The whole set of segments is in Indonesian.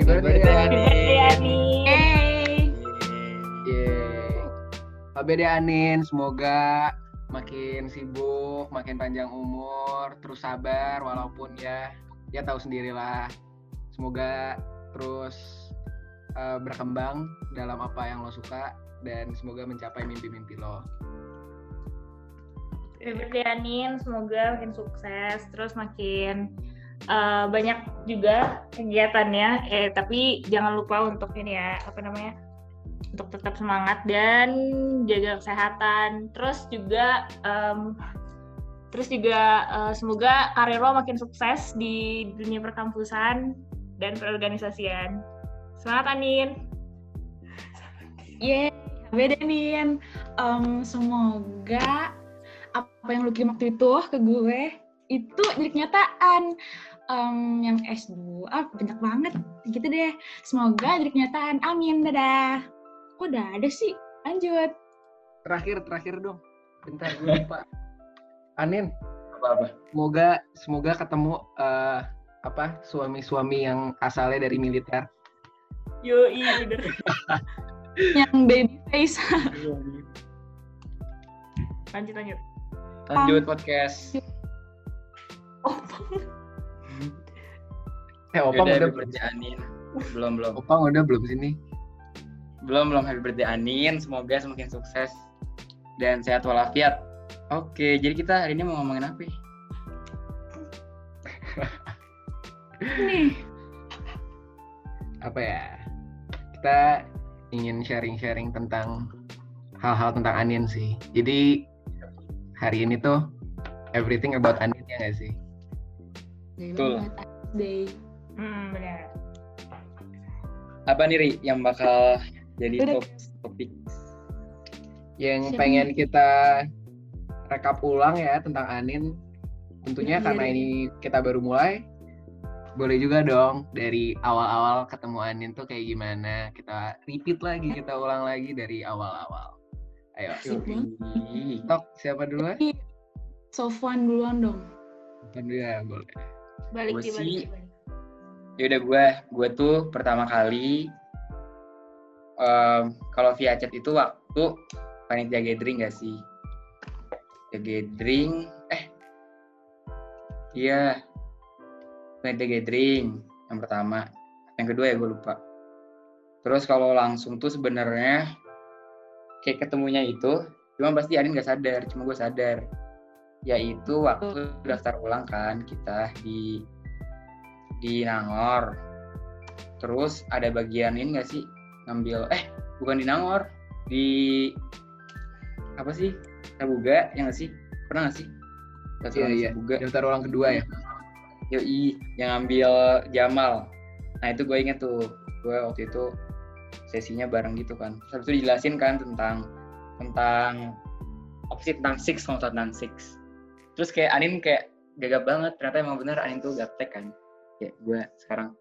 Happy birthday. Yeay. Happy birthday Anin, semoga makin sibuk, makin panjang umur, terus sabar walaupun ya ya tahu sendirilah. Semoga terus uh, berkembang dalam apa yang lo suka dan semoga mencapai mimpi-mimpi lo. Happy birthday Anin, semoga makin sukses, terus makin uh, banyak juga kegiatannya. Eh tapi jangan lupa untuk ini ya, apa namanya? Untuk tetap semangat dan jaga kesehatan. Terus juga um, terus juga uh, semoga karir lo makin sukses di dunia perkampusan dan perorganisasian. Semangat Anin. Yeay, beda nih. Um, semoga apa yang lu kirim waktu itu ke gue itu jadi kenyataan. Um, yang S2 ah, banyak banget. Gitu deh. Semoga jadi kenyataan. Amin. Dadah. Kok udah ada sih? Lanjut. Terakhir terakhir dong. Bentar gue lupa. Anin, apa apa semoga semoga ketemu eh, apa suami-suami yang asalnya dari militer. Yo, iya bener. yang baby face. Lanjut lanjut. lanjut podcast Eh, Opang Yaudah, udah happy birthday Anin belum belum Opang udah belum sini? belum belum happy birthday Anin semoga semakin sukses dan sehat walafiat oke jadi kita hari ini mau ngomongin apa ya? nih Apa ya? Kita ingin sharing-sharing tentang hal-hal tentang Anin sih. Jadi hari ini tuh everything about Anin ya nggak sih? Betul. day Hmm, benar. apa nih Ri yang bakal jadi top topik Yang Siapa pengen kita rekap ulang ya tentang Anin. Tentunya Iya, karena iya. ini kita baru mulai, boleh juga dong dari awal-awal ketemu Anin tuh kayak gimana. Kita repeat lagi, kita ulang lagi dari awal-awal. Ayo, Tok, siapa duluan? Sofwan duluan dong Alhamdulillah, boleh. Balik balik. sih- ya udah gue gue tuh pertama kali em, kalau via chat itu waktu panitia gathering gak sih? Ya gathering eh iya panitia gathering yang pertama. Yang kedua ya gue lupa. Terus kalau langsung tuh sebenarnya kayak ketemunya itu cuma pasti Arin gak sadar cuma gue sadar yaitu waktu daftar ulang kan kita di di Nangor. Terus ada bagian ini nggak sih ngambil eh bukan di Nangor di apa sih Sabuga ya nggak sih pernah nggak sih Daftar Iya, ulang iya. Sabuga. Daftar ulang kedua ya? Yoi yang ngambil Jamal. Nah itu gue inget tuh gue waktu itu sesinya bareng gitu kan. Terus itu dijelasin kan tentang tentang apa sih tentang six kalau tentang six. Terus kayak Anin kayak gagap banget ternyata emang bener Anin tuh gaptek kan. Kayak gue sekarang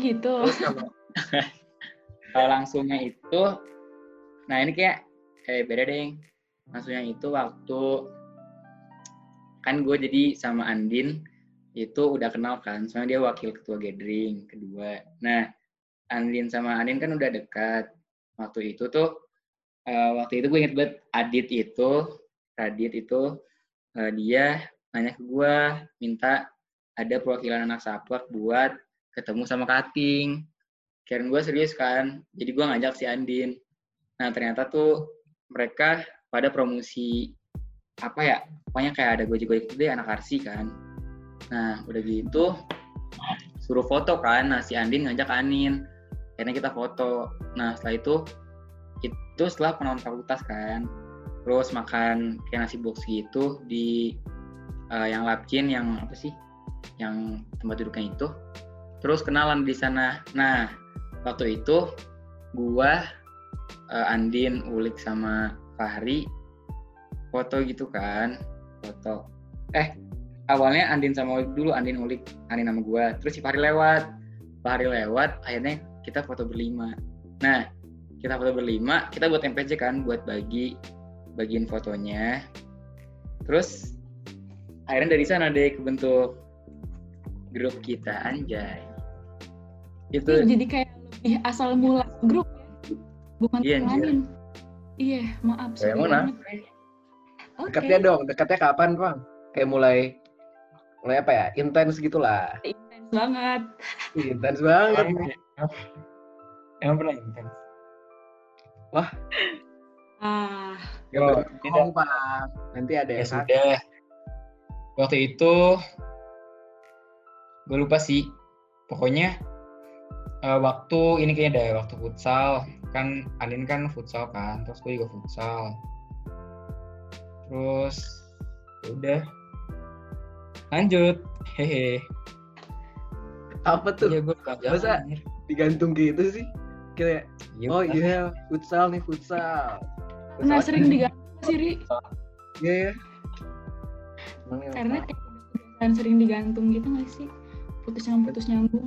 gitu Terus kalau kalau langsungnya itu, nah ini kayak kayak beda deh. Langsungnya itu waktu kan gue jadi sama Andin itu udah kenal kan, soalnya dia wakil ketua gathering kedua. Nah Andin sama Andin kan udah dekat. Waktu itu tuh, eh, waktu itu gue inget banget Adit itu, Radit itu eh, dia nanya ke gue minta ada perwakilan anak saplak buat ketemu sama Kating. Kirain gue serius kan, jadi gue ngajak si Andin. Nah ternyata tuh mereka pada promosi apa ya, pokoknya kayak ada gojek-gojek itu deh anak arsi kan. Nah udah gitu suruh foto kan, nah si Andin ngajak Anin. Akhirnya kita foto. Nah setelah itu itu setelah penonton fakultas kan, terus makan kayak nasi box gitu di eh, yang lapkin yang apa sih, yang tempat duduknya itu terus kenalan di sana. Nah, waktu itu gua eh, Andin, Ulik sama Fahri foto gitu kan, foto. Eh, awalnya Andin sama Ulik dulu, Andin Ulik, Andin sama gua. Terus si Fahri lewat. Fahri lewat, akhirnya kita foto berlima. Nah, kita foto berlima, kita buat MPC kan buat bagi bagiin fotonya. Terus akhirnya dari sana deh kebentuk grup kita anjay. itu Itu jadi kayak lebih asal mula grup ya. Bukan Iya. Iya, maaf. Ya, sorry emang banget. Oke. Dekatnya dong, dekatnya kapan, Bang? Kayak mulai mulai apa ya? Intens gitulah. Intens banget. Intens banget. emang, emang pernah intens Ah, Oh, bohong, Pak. Nanti ada ya sudah waktu itu gue lupa sih pokoknya eh, waktu ini kayaknya ada waktu futsal kan Alin kan futsal kan terus gue juga futsal terus ya udah lanjut hehe Apa tuh? gue lupa Masa-. Digantung gitu sih. Kayak, Iya, oh iya, futsal nih, futsal. Pernah sering digantung sih, Ri. Iya, iya. Emang ya, Karena kayak sering digantung gitu gak sih? Putus nyambung, putus nyambung.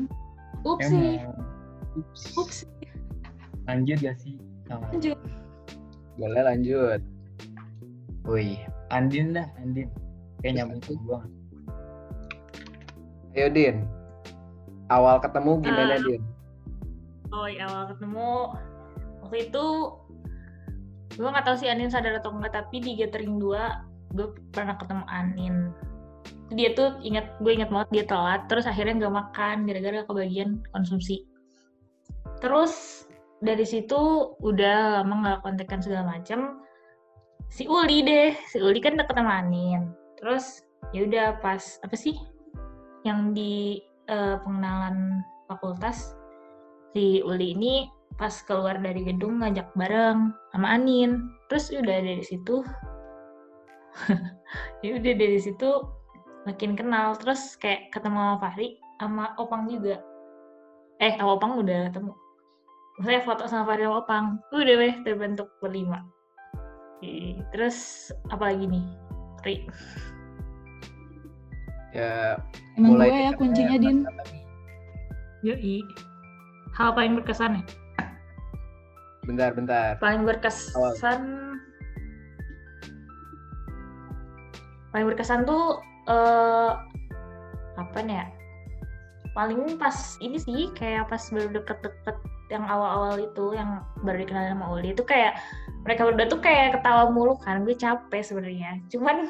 Ups sih, ups. lanjut gak sih Oh. Lanjut. boleh lanjut. Wih, Andin dah, Andin. Kayak nyambung ke gua. Ayo, Din. Awal ketemu gimana, Ah. Din? Oh, awal ketemu waktu itu gue nggak tahu sih Anin sadar atau enggak tapi di gathering 2 gue pernah ketemu Anin. Dia tuh ingat gue ingat banget dia telat terus akhirnya nggak makan gara-gara kebagian konsumsi. Terus dari situ udah lama nggak kontekan segala macem. Si Uli deh si Uli kan deket sama Anin. Terus ya udah pas apa sih yang di eh, pengenalan fakultas si Uli ini pas keluar dari gedung ngajak bareng sama Anin. Terus udah dari situ. Ya udah dari situ makin kenal. Terus kayak ketemu sama Fahri sama Opang juga. Eh sama Opang udah ketemu. Saya foto sama Fahri sama Opang. Udah weh terbentuk berlima. Ih, terus apa lagi nih Ri Ya, Emang mulai gue ya kuncinya, Din. Yoi. hal paling berkesan ya bentar, bentar. paling berkesan paling berkesan tuh eh apa nih ya? Paling pas ini sih kayak pas baru deket-deket yang awal-awal itu yang baru dikenal sama Uli itu kayak mereka berdua tuh kayak ketawa mulu kan gue capek sebenarnya. Cuman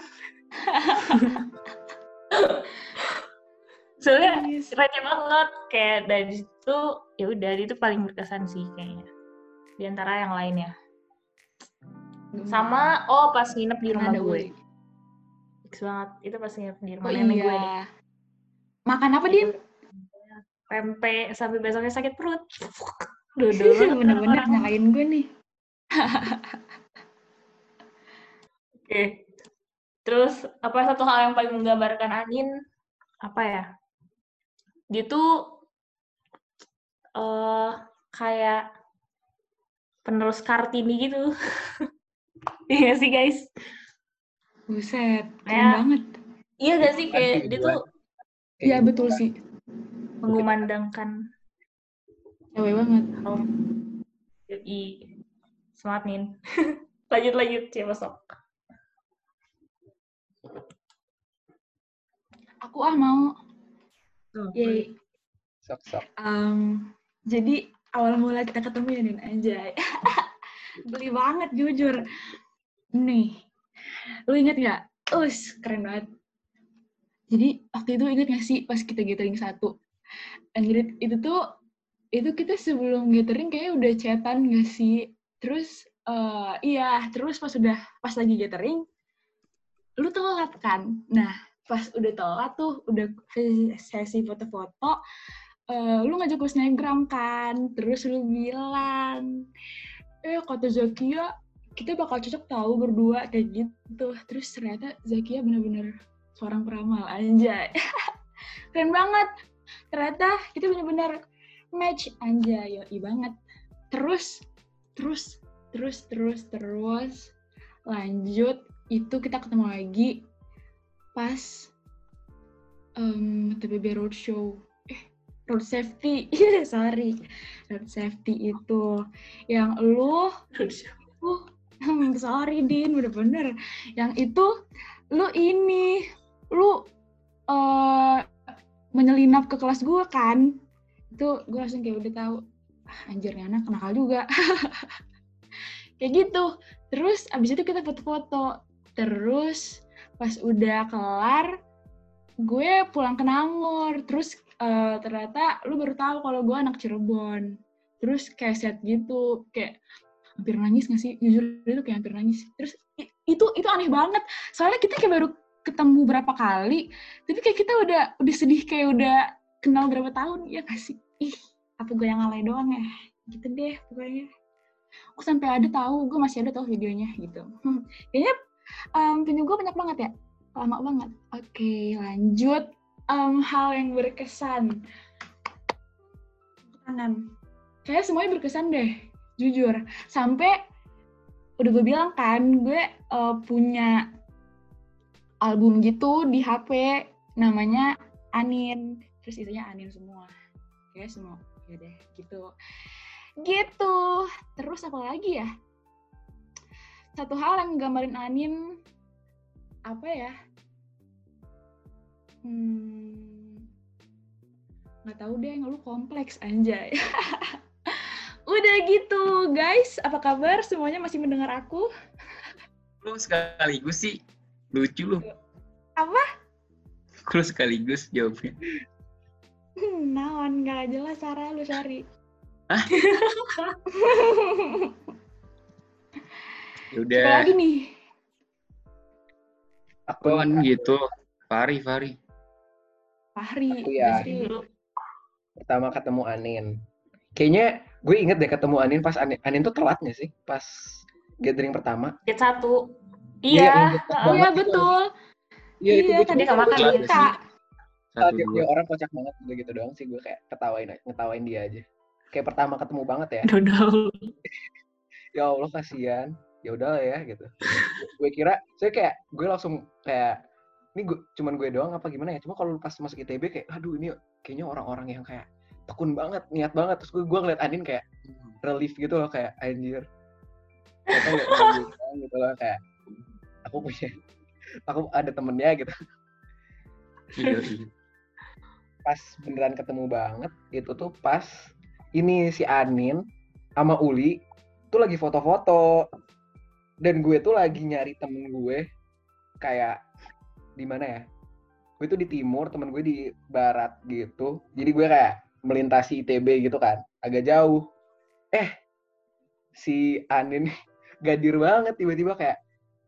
soalnya receh banget kayak dari situ ya udah itu paling berkesan sih kayaknya di antara yang lainnya sama oh pas nginep di rumah Ada gue. Fix banget itu pas nginep di Oh rumah nenek gue nih. iya. Makan apa, Din? pempek sampai besoknya sakit perut dodol Bener-bener nyalain gue nih. oke terus apa satu hal yang paling menggambarkan Anin apa ya dia tuh eh kayak penerus kartini gitu iya sih guys Buset, keren Ya. banget. iya gak sih kayak dia tuh Iya, betul sih. mengumandangkan Cewek banget. i semangat nin lanjut lanjut siapa sok Aku ah mau. Tuh, Yeay. Sok, sok. Em, jadi awal mula kita ketemu ya Din anjay. Beli banget jujur. Nih, lu inget gak? Us, keren banget. Jadi waktu itu inget gak sih pas kita gathering satu? Anjir, itu tuh, itu kita sebelum gathering kayaknya udah chatan gak sih? Terus, eh iya, terus pas udah, pas lagi gathering, lu telat kan? Nah, pas udah telat tuh, udah sesi foto-foto, eh, lu ngajak gue snapgram kan, terus lu bilang, eh kata Zakia, kita bakal cocok tahu berdua kayak gitu. Terus ternyata Zakia bener-bener seorang peramal, anjay. Keren banget. Ternyata kita bener-bener match, anjay, yoi banget. Terus, terus, terus, terus, terus, lanjut, itu kita ketemu lagi pas um, TBB Roadshow road safety. Iya sorry. Road safety itu yang lu uh, sorry din bener-bener yang itu lu ini lu eh menyelinap ke kelas gue kan? Itu gue langsung kayak udah tahu ah, anjir nih anak nakal juga. Kayak gitu. Terus abis itu kita foto-foto. Terus pas udah kelar gue pulang ke Nangor. Terus eh, ternyata lu baru tahu kalau gue anak Cirebon. Terus kayak set gitu kayak hampir nangis gak sih? Jujur itu kayak hampir nangis. Terus itu itu aneh banget. Soalnya kita kayak baru ketemu berapa kali tapi kayak kita udah udah sedih kayak udah kenal berapa tahun ya gak sih? Ih apa gue yang alay doang ya? Gitu deh pokoknya. Aku sampai ada tahu gue masih ada tahu videonya gitu. Hmm, kayaknya em, video gue banyak banget ya? Lama banget. Oke lanjut Em, hal yang berkesan. Tangan. Kayak semuanya berkesan deh jujur. Sampai udah gue bilang kan gue eh, punya album gitu di HP namanya Anin. Terus isinya Anin semua. Kayak semua ya deh gitu. Gitu. Terus apa lagi ya? Satu hal yang gambarin Anin apa ya hmm nggak tahu deh lu kompleks anjay udah gitu guys apa kabar semuanya masih mendengar aku Lu sekaligus sih lucu lu. Apa? Lu sekaligus jawabnya. Hmm, naon nggak jelas cara lu cari Hah? Udah, lagi nih Aku kan gitu. Fari, Fari. Fahri Aku ya. Pertama ketemu Anin. Kayaknya gue inget deh ketemu Anin pas Anin, Anin tuh telat gak sih? Pas gathering pertama. Get satu. Iya, Iya. Oh iya itu. betul Iya, itu iya gue tadi. Ah, dia, dua. dia orang kocak banget udah gitu doang sih gue kayak ketawain ngetawain dia aja. Kayak pertama ketemu banget ya. Dodol. Ya Allah kasihan. Ya udah lah ya gitu. gue kira saya kayak gue langsung kayak ini gue cuman gue doang apa gimana ya? Cuma kalau pas masuk ITB kayak aduh ini kayaknya orang-orang yang kayak tekun banget, niat banget. Terus gue gue ngeliat Anin kayak relief gitu loh kayak anjir. Gitu loh kayak aku punya aku ada temennya gitu. Iya, iya. pas beneran ketemu banget itu tuh pas ini si Anin sama Uli tuh lagi foto-foto dan gue tuh lagi nyari temen gue kayak di mana ya? Gue tuh di timur temen gue di barat gitu. Jadi gue kayak melintasi ITB gitu kan agak jauh. Eh si Anin gadir banget tiba-tiba kayak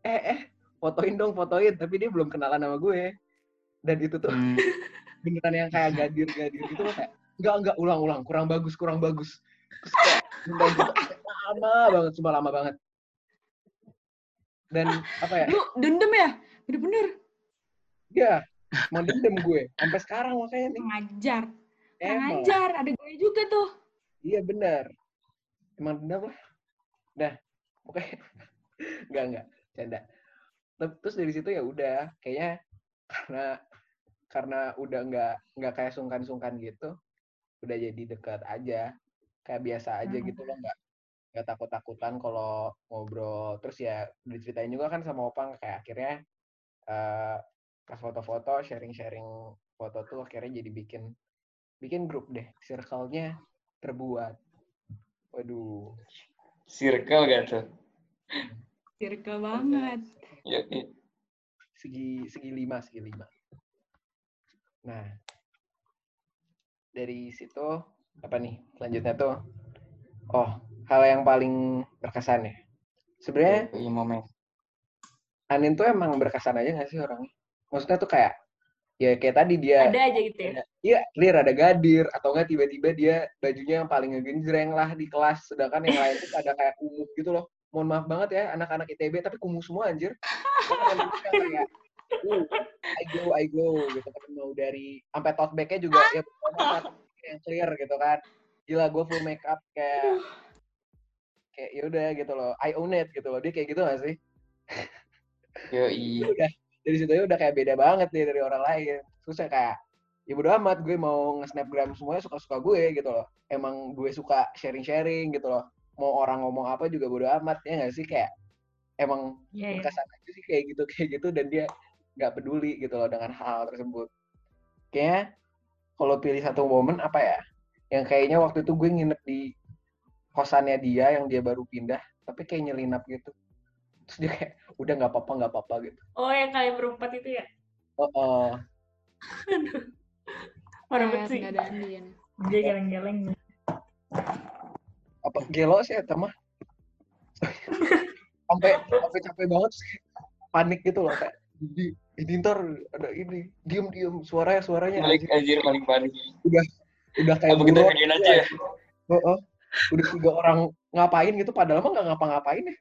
eh eh fotoin dong fotoin. Tapi dia belum kenalan sama gue. Dan itu tuh Hmm, beneran yang kayak gadir-gadir gitu loh kayak enggak enggak ulang-ulang kurang bagus kurang bagus. Terus kayak gitu, lama banget cuma lama banget. Dan apa ya? Lu dendam ya? Bener-bener ya mau dendam gue. Sampai sekarang makanya nih. Ngajar emang. Ngajar ada gue juga tuh. Iya benar. Emang dendam lah. Dah oke. Enggak enggak canda. Ter- terus dari situ ya udah. Kayaknya karena karena udah nggak nggak kayak sungkan-sungkan gitu udah jadi dekat aja. Kayak biasa aja gitu loh nggak nggak takut-takutan kalau ngobrol. Terus ya diceritain juga kan sama opang kayak akhirnya eh, pas foto-foto sharing-sharing foto tuh akhirnya jadi bikin bikin grup deh. Circle-nya terbuat. Waduh. Circle gak tuh? circle banget. Iya, iya. segi segi lima segi lima. Nah. Dari situ apa nih selanjutnya tuh? Oh hal yang paling berkesan ya. Sebenarnya Iya, momen. Anin tuh emang berkesan aja gak sih orangnya maksudnya tuh kayak ya kayak tadi dia Ada aja gitu ya. Iya, clear ada gadir atau enggak tiba-tiba dia bajunya yang paling ngegenjreng lah di kelas, sedangkan yang lain tuh ada kayak kumuh gitu loh. Mohon maaf banget ya anak-anak ITB tapi kumuh semua anjir. Kan kayak, uh, I go, I go gitu kan mau dari sampai tote bag-nya juga ya yang clear gitu kan. Gila gue full make up kayak kayak ya udah gitu loh. I own it gitu loh. Dia kayak gitu gak sih? Yo, iya. udah dari situ aja udah kayak beda banget nih dari orang lain. Susah kayak ya bodo amat gue mau nge-snapgram semuanya suka-suka gue gitu loh. Emang gue suka sharing-sharing gitu loh. Mau orang ngomong apa juga bodo amat ya nggak sih? Kayak emang Iya, iya. berkesan aja sih kayak gitu kayak gitu dan dia nggak peduli gitu loh dengan hal tersebut. Kayaknya kalau pilih satu momen apa ya? Yang kayaknya waktu itu gue nginep di kosannya dia yang dia baru pindah tapi kayak nyelinap gitu terus dia kayak udah nggak apa-apa nggak apa-apa gitu Oh yang kalian berempat itu ya? oh, oh. Parah Eh, banget sih. nggak ada Andin. Dia geleng-geleng. apa gelo sih ya mah sampai sampai capek banget kayak panik gitu loh kayak di ini ntar ada ini diem diem suaranya suaranya Paling anjir paling panik. udah kayak Apa kita buron. videoin aja ya? Heeh. udah tiga orang ngapain gitu padahal mah nggak ngapa-ngapain ya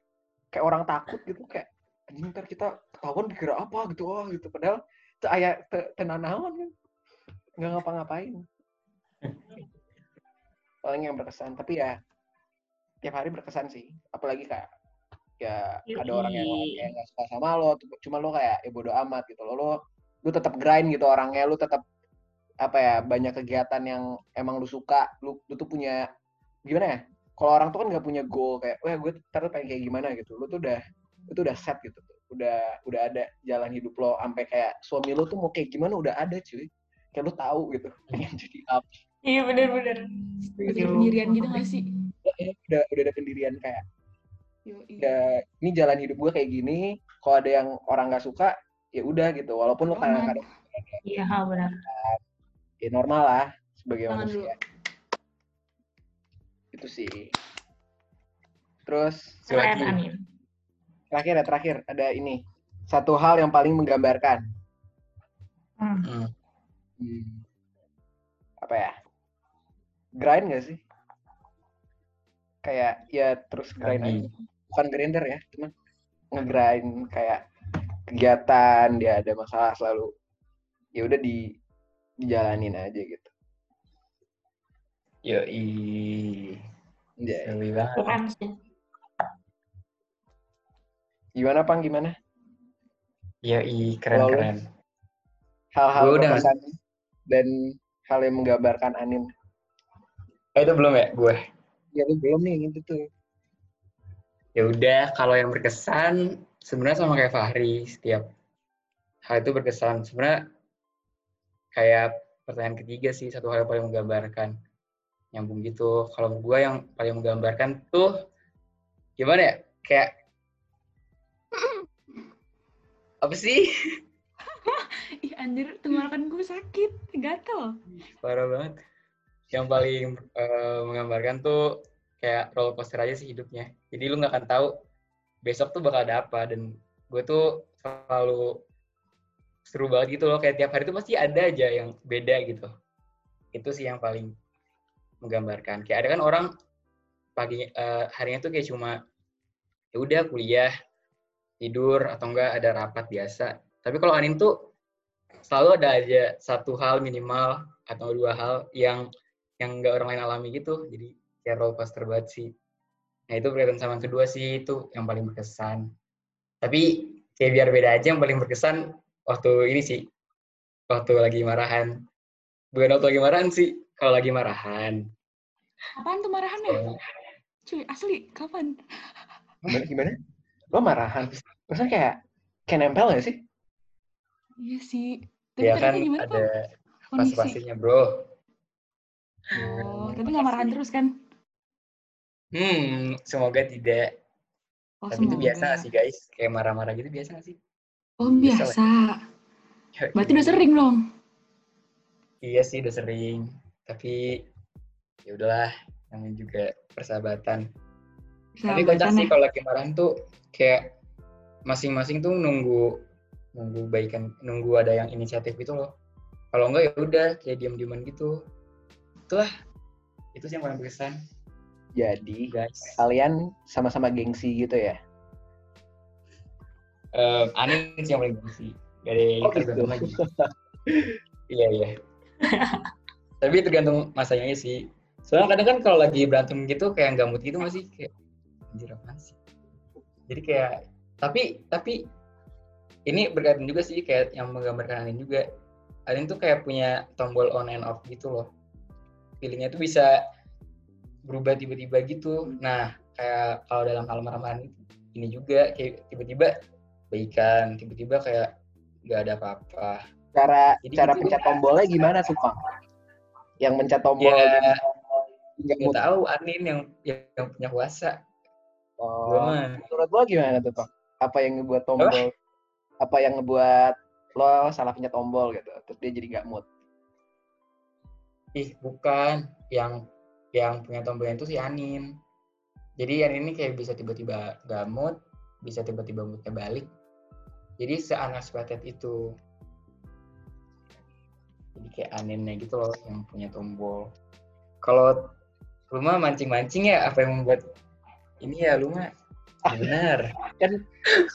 kayak orang takut gitu kayak anjing ntar kita ketahuan dikira apa gitu oh gitu. Padahal itu ayah te- tenanawan kan nggak ngapa-ngapain. Paling yang berkesan tapi ya tiap hari berkesan sih. Apalagi kayak ya ada orang yang kayak nggak suka sama lo cuma lo kayak ya bodo amat gitu lo lo lu tetap grind gitu orangnya lu tetap apa ya banyak kegiatan yang emang lu suka lu, lu tuh punya gimana ya kalau orang tuh kan nggak punya goal kayak wah gue ntar pengen kayak gimana gitu. Lu tuh udah itu udah set gitu. Udah udah ada jalan hidup lo sampai kayak suami lo tuh mau kayak gimana udah ada cuy. Kayak lu tahu gitu pengen jadi apa. Iya bener-bener. Udah punya pendirian gitu gak sih? ya, udah udah ada pendirian kayak ya ini jalan hidup gue kayak gini kalau ada yang orang nggak suka ya udah gitu. Walaupun lo kadang-kadang Iya benar. ya normal lah sebagai Tangan manusia itu sih terus Keren Lagi. Amin. terakhir ya terakhir ada ini satu hal yang paling menggambarkan Hmm. Hmm. Hmm. apa ya grind gak sih kayak ya terus grind aja bukan grinder ya cuman ngegrind kayak kegiatan dia ada masalah selalu ya udah di dijalanin aja gitu Yoi. Ya, banget. Keren sih. gimana pang gimana lu? keren-keren. hal-hal berkesan dan hal yang menggambarkan anim Eh, itu belum ya gue? ya lu belum nih gitu tuh Ya udah, kalau yang berkesan sebenarnya sama kayak Fahri, setiap hal itu berkesan. Sebenarnya kayak pertanyaan ketiga sih, satu hal yang paling menggambarkan. Nyambung gitu. Kalau gue yang paling menggambarkan tuh gimana ya? Kayak apa sih? Ih anjir, tenggorokan gue sakit, gatel. Parah banget. Yang paling eh, menggambarkan tuh kayak roller coaster aja sih hidupnya. Jadi lu nggak akan tahu besok tuh bakal ada apa dan gue tuh selalu seru banget gitu loh kayak tiap hari tuh pasti ada aja yang beda gitu. Itu sih yang paling menggambarkan. Kayak ada kan orang pagi eh, harinya tuh kayak cuma ya udah kuliah, tidur atau enggak ada rapat biasa. Tapi kalau Anin tuh selalu ada aja satu hal minimal atau dua hal yang yang enggak orang lain alami gitu. Jadi kayak roller coaster banget sih. Nah itu berkaitan sama kedua sih itu yang paling berkesan. Tapi kayak biar beda aja yang paling berkesan waktu ini sih. Waktu lagi marahan. Bukan waktu lagi marahan sih. Kalau lagi marahan. Apaan tuh marahannya? Cuy, asli, kapan? gimana gimana lo marahan maksudnya kayak kayak nempel gak sih Iya sih. Tapi Ya kan gimana, ada fase-fasenya bro. Oh, tapi nggak marahan terus kan? Hmm, semoga tidak. Oh, Tapi itu semoga. biasa nggak sih guys? Kayak marah-marah gitu biasa nggak sih? Oh, Biasa biasa. Berarti udah sering dong? Iya sih udah sering. Tapi ya udahlah, namanya juga persahabatan. Tapi kocak sih ya. kalau lagi marahan tuh kayak masing-masing tuh nunggu nunggu baikan nunggu ada yang inisiatif gitu loh. Kalau enggak ya udah kayak diam-diaman gitu. Itulah itu sih yang paling berkesan jadi guys. kalian sama-sama gengsi gitu ya Um, Anin sih yang paling gengsi. Gak ada yang Oh, gitu. lagi. iya iya. Tapi tergantung masanya sih. Soalnya kadang kan kalau lagi berantem gitu kayak nggak mood gitu masih kayak anjir apaan sih. Jadi kayak tapi tapi ini berkaitan juga sih kayak yang menggambarkan Anin juga. Anin tuh kayak punya tombol on and off gitu loh. Feelingnya tuh bisa berubah tiba-tiba gitu. Nah kayak kalau dalam hal marah-marahan ini juga kayak tiba-tiba baikan, tiba-tiba kayak nggak ada apa-apa. cara Jadi cara gitu. pencet tombolnya gimana Bang? Yang mencet tombol Ya. Nggak mood. tahu Anin yang yang punya kuasa Oh, mah menurut lo gimana tuh, Pak? Apa yang ngebuat tombol? Apa yang ngebuat lo salah pencet tombol gitu? Terus dia jadi nggak mood. ih bukan yang yang punya tombolnya itu si Anin jadi Anin ini kayak bisa tiba-tiba gamut bisa tiba-tiba moodnya balik jadi se-unexpected itu jadi kayak Aninnya gitu loh yang punya tombol kalau lu mah mancing-mancing ya apa yang membuat ini ya lu mah benar Kan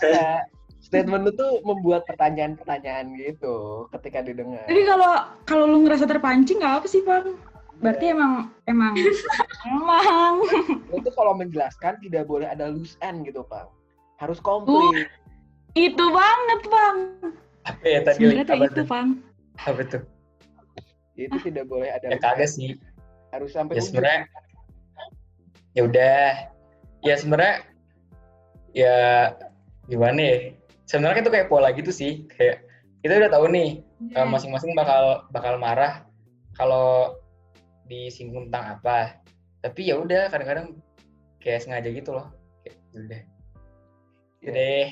ya, statement lu tuh membuat pertanyaan-pertanyaan gitu ketika didengar. Jadi kalau kalau lu ngerasa terpancing nggak apa sih, Bang? Berarti emang emang emang Lo tuh kalau menjelaskan tidak boleh ada loose end gitu, Pak. Harus komplit. itu banget, Bang. apa ya tadi Sebenarnya itu, Bang. apa tuh Itu tidak boleh ada ya kagak sih. Harus sampai ya sebenarnya ya udah. Ya sebenarnya ya gimana ya? Sebenarnya itu kayak pola gitu sih. Kayak kita udah tahu nih eh, masing-masing bakal bakal marah kalau disinggung tentang apa. Tapi ya udah kadang-kadang kayak sengaja gitu loh. Kayak ya udah. Iya. deh.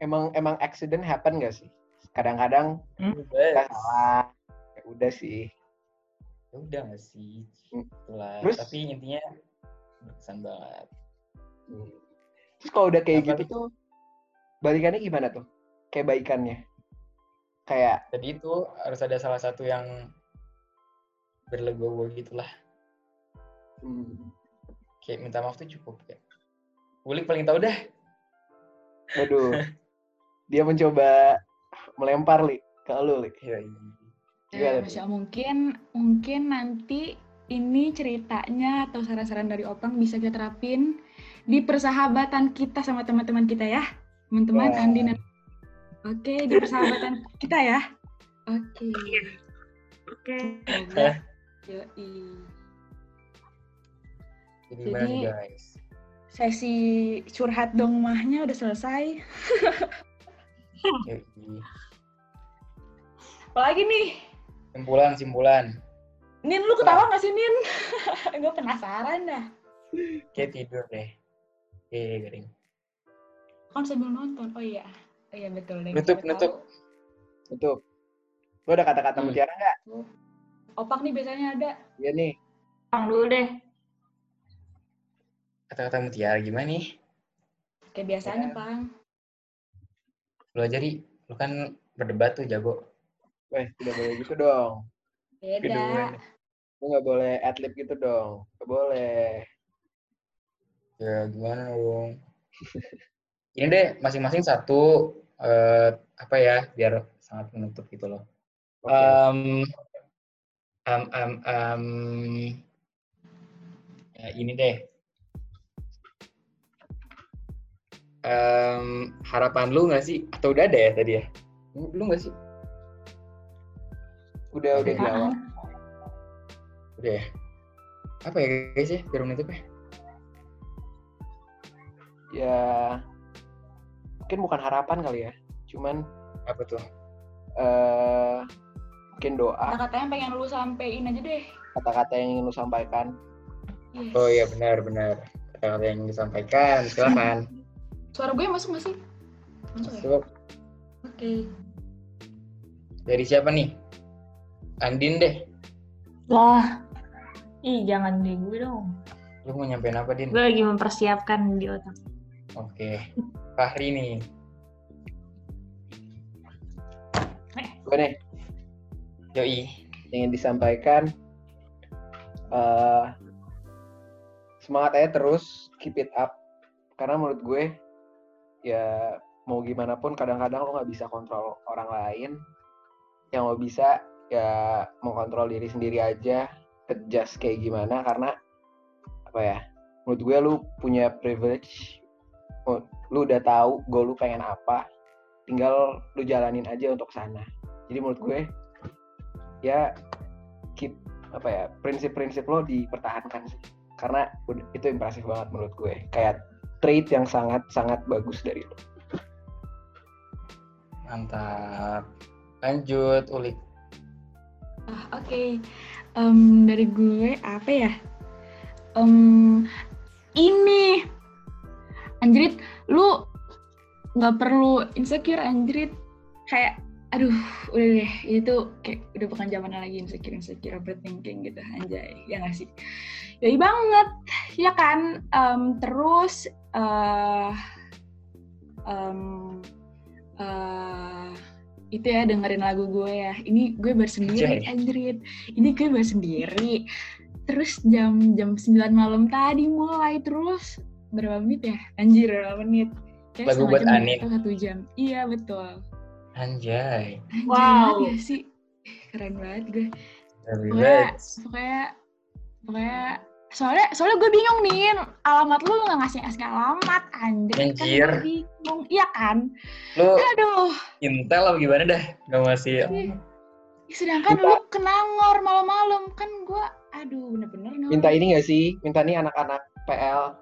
Emang emang accident happen gak sih? Kadang-kadang nggak salah. Udah sih. ya udah nggak sih Hmm. Itulah. Terus? tapi intinya berkesan banget Hmm. Terus kalau udah kayak Apa gitu tuh, balikannya gimana tuh? Kayak baikannya? Kayak, jadi itu harus ada salah satu yang berlegowo gitulah hmm, kayak minta maaf tuh cukup ya Ulik paling tahu dah waduh, dia mencoba melempar li ke lu li. ya, iya. Gimana tuh? Masya mungkin mungkin nanti ini ceritanya atau saran-saran dari Opang bisa kita terapin di persahabatan kita sama teman-teman kita ya. Teman-teman Wah. Andi dan Oke, di persahabatan kita ya. Oke. Oke. Semoga Yoi. jadi Jadi- guys Sesi curhat dong mahnya udah selesai. Apalagi nih? Simpulan simpulan Nin, lu ketawa nggak sih, Nin? Gue penasaran dah. kayak tidur deh eh garing Kan sambil nonton. Oh iya. Oh iya betul deh. Nutup, nutup. Tutup. Lu ada kata-kata Hmm. mutiara nggak? Opak nih biasanya ada. Iya nih. Pang dulu deh. kata-kata mutiara gimana nih Kayak biasanya, Ya. Pang. lu aja Ri. lu kan berdebat tuh jago Weh, tidak boleh gitu dong. Beda. Lu nggak boleh adlib gitu dong. Nggak boleh. ya gimana dong ini deh masing-masing satu eh, apa ya biar sangat menutup gitu loh Oke. Em, em, em, em, ya ini deh. Em, harapan lu nggak sih? Atau udah ada ya tadi ya? Lu lu nggak sih? Udah udah Oke. dijawab. Udah ya? Apa ya guys ya? Biar menutup ya? Ya mungkin bukan harapan kali ya. Cuman Apa tuh? eh mungkin doa, Kata-kata yang pengen lu sampein aja deh. kata-kata yang ingin lu sampaikan. Yes. Oh iya benar-benar. Kata-kata yang disampaikan, silakan. Suara gue masuk gak sih? Masuk ya? Masuk. Oke. Dari siapa nih? Andin deh. Lah. Ih, jangan di gue dong. Lu mau nyampein apa, Din? Gue lagi mempersiapkan di otak. Oke. Fahri nih. Gue nih Yoi. ingin disampaikan eh semangat aja terus keep it up karena menurut gue ya mau gimana pun kadang-kadang lo nggak bisa kontrol orang lain yang lo bisa ya mengontrol diri sendiri aja adjust kayak gimana karena apa ya menurut gue lu punya privilege Oh, lu udah tahu goal lu pengen apa tinggal lu jalanin aja untuk sana jadi menurut gue ya keep apa ya prinsip-prinsip lo dipertahankan sih karena itu impresif banget menurut gue kayak trait yang sangat sangat bagus dari lo Mantap. Lanjut, Ulik. Oke. Em, dari gue apa ya? Em, ini. Anjrit lu nggak perlu insecure anjrit. Kayak aduh udah deh. Itu kayak udah bukan zamannya lagi insecure insecure overthinking gitu anjay. Ya nggak sih? Yoi banget ya kan? Em, terus eh em, eh, itu ya dengerin lagu gue ya. Ini gue bersendiri anjrit. Ini gue bersendiri terus jam jam 9 malam tadi mulai terus. Berapa menit ya? Anjir berapa menit? Kayak Lagu buat jam Anin. atau satu jam. Iya betul. Anjay. Wow. ya sih. Keren banget gue. Pokoknya pokoknya pokoknya soalnya soalnya gue bingung nih alamat lu nggak ngasih ngasih alamat anjir kan Anjir. gue bingung iya kan Lu aduh intel apa gimana dah? Gak masih. Ih, sedangkan lu ke Nangor malam-malam kan gue aduh bener-bener Nangor. Minta ini gak sih? Minta nih anak-anak PL.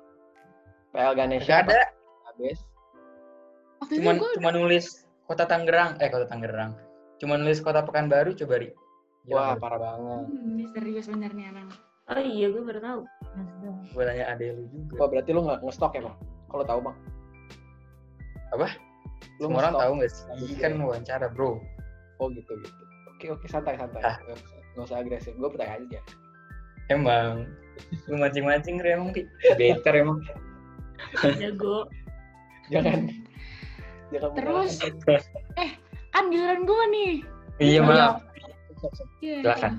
PL Ganesha. Gak ada. Habis. waktu itu Cuman gue cuma nulis kota Tangerang. Eh kota Tangerang. Cuma nulis kota Pekanbaru coba ri. Wah, Gila, parah banget. Hmm, misterius bener nih anak Oh iya, gue baru tahu. gue nanya ade lu juga. Wah, berarti lu nggak ngestok ya, Bang? Kalau tahu, Bang. Apa? Lu Semua orang tahu gak sih? Iya. Kan wawancara bro. Oh, gitu gitu. Oke, oke, santai, santai. Ah. Nggak usah, nggak agresif. Gue pertanyaan aja. Emang. Lu mancing-mancing emang. Better emang. Jago. Jangan. Jangan Terus? menyalahkan. kan giliran gue nih Iya maaf. Sok, sok. Iya.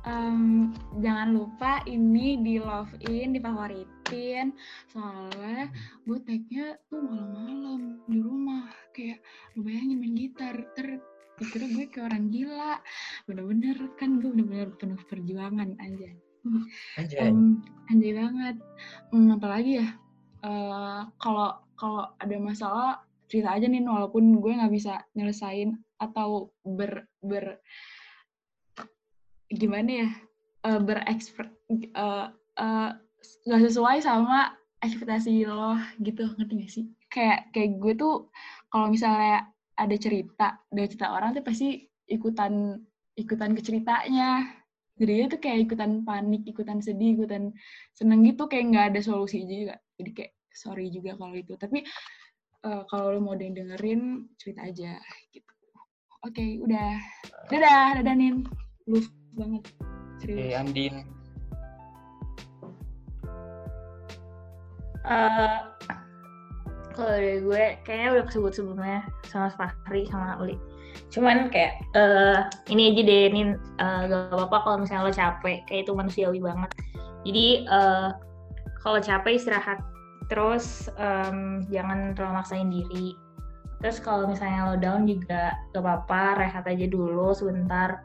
Em, jangan lupa ini di love in, difavoritin. Soalnya gue tag-nya tuh malam-malam di rumah. Kayak lu bayangin main gitar. Ter dikira gue kayak orang gila. Bener-bener kan gue bener-bener penuh perjuangan aja. Anjay. Em, anjay banget. Hmm, apalagi ya? Eh, Kalau kalau ada masalah cerita aja nih walaupun gue nggak bisa nyelesain atau ber ber gimana ya eh, berekspert eh, nggak sesuai sama ekspektasi lo gitu ngerti gak sih? Kayak kayak gue tuh kalau misalnya ada cerita dari cerita orang tuh pasti ikutan ikutan ke ceritanya. Jadinya tuh kayak ikutan panik ikutan sedih ikutan seneng gitu kayak nggak ada solusi juga. Jadi kayak sorry juga kalau itu. Tapi eh, kalau lo mau dengerin cerita aja gitu. Oke udah. Dadah dadah nin love banget Oke, serius Andin. Eh, kalau dari gue kayaknya udah kesebut sebelumnya sama Fahri sama Uli. Cuman kayak eh ini aja deh, ini eh, gak apa-apa kalau misalnya lo capek, kayak itu manusiawi banget. Jadi eh kalau capek istirahat, terus em, jangan terlalu maksain diri. Terus kalau misalnya lo down juga gak apa-apa, rehat aja dulu sebentar.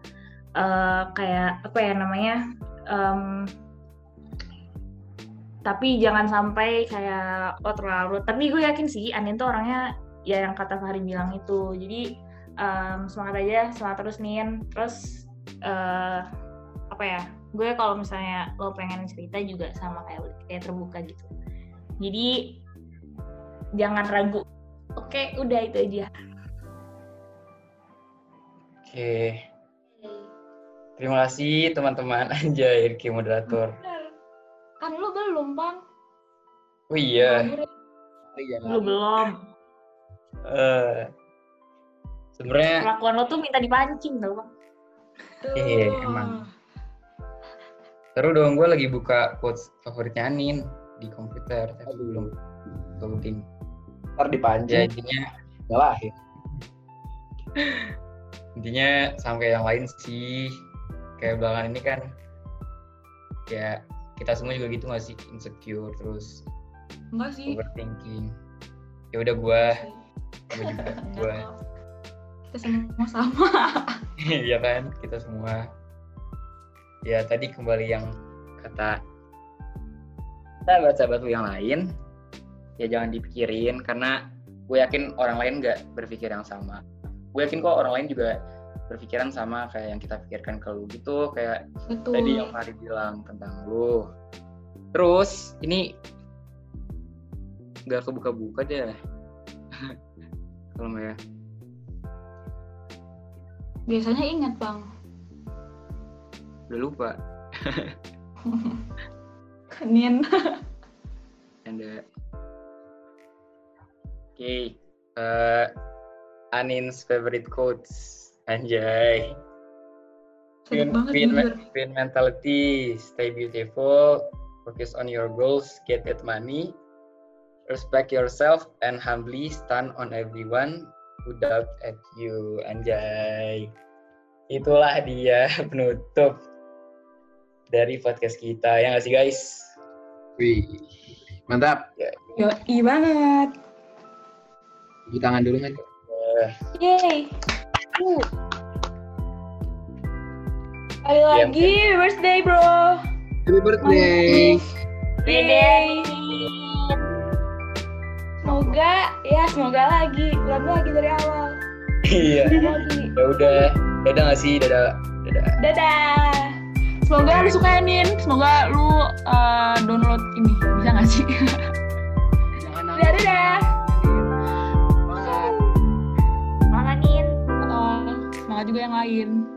Eh kayak apa ya namanya? em, tapi jangan sampai kayak oh terlalu tapi gue yakin sih Anin tuh orangnya ya yang kata Fahri bilang itu jadi em, semangat aja semangat terus Nin terus eh, apa ya gue kalau misalnya lo pengen cerita juga sama kayak kayak terbuka gitu jadi jangan ragu oke udah itu aja Oke. Terima kasih teman-teman Anjay, Irki moderator. Bener. kan lu belum bang Oh iya. Iya, lu belum eh sebenarnya kelakuan lo tuh minta dipancing tau bang Iya, emang. Seru dong, gue lagi buka quotes favoritnya Anin di komputer, tapi Aduh. belum loading. Ntar Ya dipancing, intinya, nyalahin. intinya sampai yang lain sih, kayak belakangan ini kan, ya kita semua juga gitu gak sih insecure terus enggak sih overthinking. Ya udah gue, gue juga gue, kita semua sama iya kan kita semua. Ya tadi kembali yang kata sahabat-sahabat lu yang lain, ya jangan dipikirin karena gue yakin orang lain nggak berpikir yang sama. Gue yakin kok orang lain juga berpikiran sama kayak yang kita pikirkan ke lu gitu, kayak betul tadi yang Fahri bilang tentang lu. Terus ini nggak kebuka-buka deh. Kalau ya. biasanya ingat bang Udah lupa. Nin. Ada. Oke. eh, Anin's favorite quotes. Anjay. Sedap banget Queen, mentality, stay beautiful, focus on your goals, get that money, respect yourself, and humbly stand on everyone who doubt at you. Anjay. Itulah dia penutup dari podcast kita. Ya nggak sih guys? Wih, mantap. Yoi banget. Tepuk tangan dulu kan. Yeay. Uh. Kali Iya, lagi birthday bro. Happy birthday. Yeay. Semoga ya semoga lagi. Ulang lagi dari awal. Iya. Ya udah. Dadah nggak sih? Dadah. Dadah. Dadah. Semoga lu suka ya, Nin. Semoga lu uh, download ini. Bisa gak sih? Dadah, dadah. Semangat. Juga yang lain.